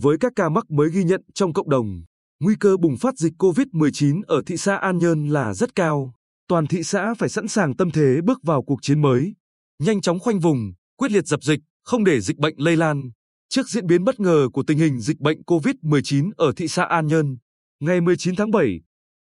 với các ca mắc mới ghi nhận trong cộng đồng, nguy cơ bùng phát dịch COVID-19 ở thị xã An Nhơn là rất cao. Toàn thị xã phải sẵn sàng tâm thế bước vào cuộc chiến mới, nhanh chóng khoanh vùng, quyết liệt dập dịch, không để dịch bệnh lây lan. Trước diễn biến bất ngờ của tình hình dịch bệnh COVID-19 ở thị xã An Nhơn, ngày 19 tháng 7,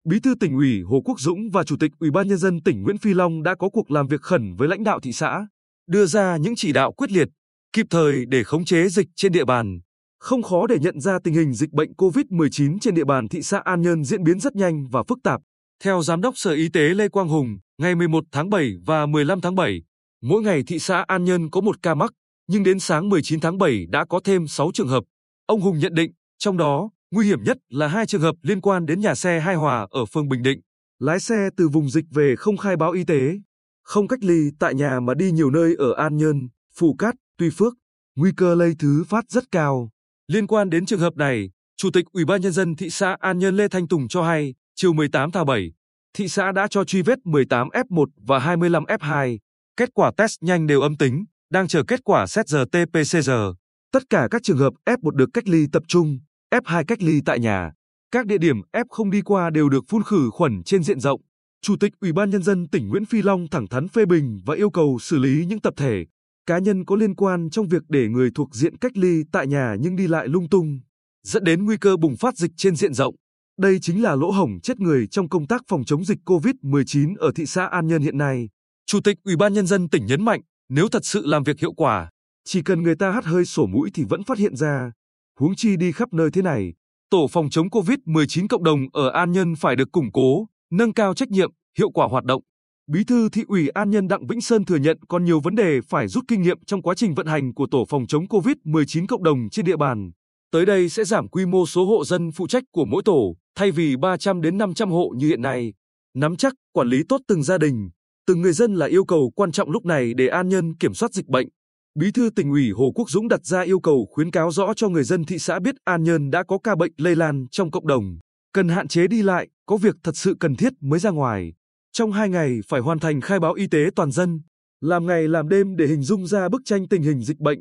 Bí thư tỉnh ủy Hồ Quốc Dũng và Chủ tịch Ủy ban nhân dân tỉnh Nguyễn Phi Long đã có cuộc làm việc khẩn với lãnh đạo thị xã, đưa ra những chỉ đạo quyết liệt, kịp thời để khống chế dịch trên địa bàn. Không khó để nhận ra tình hình dịch bệnh COVID-19 trên địa bàn thị xã An Nhơn diễn biến rất nhanh và phức tạp. Theo Giám đốc Sở Y tế Lê Quang Hùng, ngày 11 tháng 7 và 15 tháng 7, mỗi ngày thị xã An Nhơn có một ca mắc, nhưng đến sáng 19 tháng 7 đã có thêm 6 trường hợp. Ông Hùng nhận định, trong đó, nguy hiểm nhất là hai trường hợp liên quan đến nhà xe Hai Hòa ở phường Bình Định. Lái xe từ vùng dịch về không khai báo y tế, không cách ly tại nhà mà đi nhiều nơi ở An Nhơn, Phù Cát, Tuy Phước, nguy cơ lây thứ phát rất cao. Liên quan đến trường hợp này, Chủ tịch Ủy ban nhân dân thị xã An Nhơn Lê Thanh Tùng cho hay, chiều 18 tháng 7, thị xã đã cho truy vết 18 F1 và 25 F2, kết quả test nhanh đều âm tính, đang chờ kết quả xét RT-PCR. Tất cả các trường hợp F1 được cách ly tập trung, F2 cách ly tại nhà. Các địa điểm F không đi qua đều được phun khử khuẩn trên diện rộng. Chủ tịch Ủy ban nhân dân tỉnh Nguyễn Phi Long thẳng thắn phê bình và yêu cầu xử lý những tập thể, cá nhân có liên quan trong việc để người thuộc diện cách ly tại nhà nhưng đi lại lung tung, dẫn đến nguy cơ bùng phát dịch trên diện rộng. Đây chính là lỗ hổng chết người trong công tác phòng chống dịch COVID-19 ở thị xã An Nhơn hiện nay. Chủ tịch Ủy ban nhân dân tỉnh nhấn mạnh, nếu thật sự làm việc hiệu quả, chỉ cần người ta hắt hơi sổ mũi thì vẫn phát hiện ra. Huống chi đi khắp nơi thế này, tổ phòng chống COVID-19 cộng đồng ở An Nhơn phải được củng cố, nâng cao trách nhiệm, hiệu quả hoạt động. Bí thư thị ủy An Nhân Đặng Vĩnh Sơn thừa nhận còn nhiều vấn đề phải rút kinh nghiệm trong quá trình vận hành của tổ phòng chống COVID-19 cộng đồng trên địa bàn. Tới đây sẽ giảm quy mô số hộ dân phụ trách của mỗi tổ, thay vì 300 đến 500 hộ như hiện nay. Nắm chắc, quản lý tốt từng gia đình, từng người dân là yêu cầu quan trọng lúc này để An Nhân kiểm soát dịch bệnh. Bí thư tỉnh ủy Hồ Quốc Dũng đặt ra yêu cầu khuyến cáo rõ cho người dân thị xã biết An Nhân đã có ca bệnh lây lan trong cộng đồng, cần hạn chế đi lại, có việc thật sự cần thiết mới ra ngoài. Trong hai ngày phải hoàn thành khai báo y tế toàn dân, làm ngày làm đêm để hình dung ra bức tranh tình hình dịch bệnh,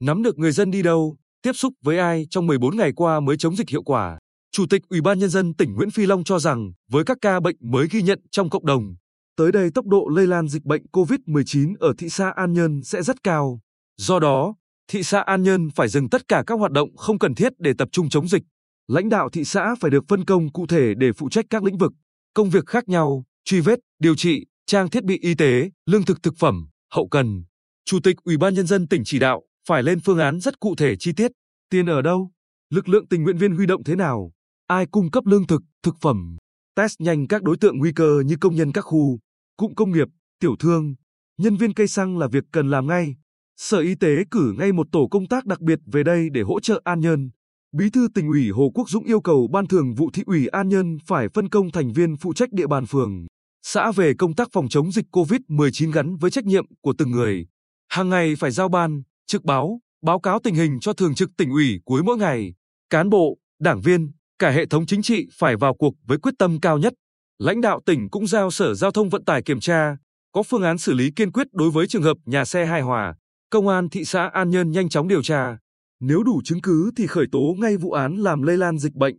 nắm được người dân đi đâu, tiếp xúc với ai trong 14 ngày qua mới chống dịch hiệu quả. Chủ tịch Ủy ban nhân dân tỉnh Nguyễn Phi Long cho rằng, với các ca bệnh mới ghi nhận trong cộng đồng, tới đây tốc độ lây lan dịch bệnh COVID-19 ở thị xã An Nhơn sẽ rất cao. Do đó, thị xã An Nhơn phải dừng tất cả các hoạt động không cần thiết để tập trung chống dịch. Lãnh đạo thị xã phải được phân công cụ thể để phụ trách các lĩnh vực, công việc khác nhau, truy vết, điều trị, trang thiết bị y tế, lương thực thực phẩm, hậu cần. Chủ tịch Ủy ban nhân dân tỉnh chỉ đạo phải lên phương án rất cụ thể chi tiết. Tiền ở đâu? Lực lượng tình nguyện viên huy động thế nào? Ai cung cấp lương thực, thực phẩm? Test nhanh các đối tượng nguy cơ như công nhân các khu, cụm công nghiệp, tiểu thương, nhân viên cây xăng là việc cần làm ngay. Sở Y tế cử ngay một tổ công tác đặc biệt về đây để hỗ trợ An Nhơn. Bí thư tỉnh ủy Hồ Quốc Dũng yêu cầu Ban thường vụ thị ủy An Nhơn phải phân công thành viên phụ trách địa bàn phường, xã về công tác phòng chống dịch COVID-19 gắn với trách nhiệm của từng người. Hàng ngày phải giao ban, trực báo, báo cáo tình hình cho thường trực tỉnh ủy cuối mỗi ngày. Cán bộ, đảng viên, cả hệ thống chính trị phải vào cuộc với quyết tâm cao nhất. Lãnh đạo tỉnh cũng giao Sở Giao thông Vận tải kiểm tra, có phương án xử lý kiên quyết đối với trường hợp nhà xe hài hòa. Công an thị xã An Nhơn nhanh chóng điều tra. Nếu đủ chứng cứ thì khởi tố ngay vụ án làm lây lan dịch bệnh.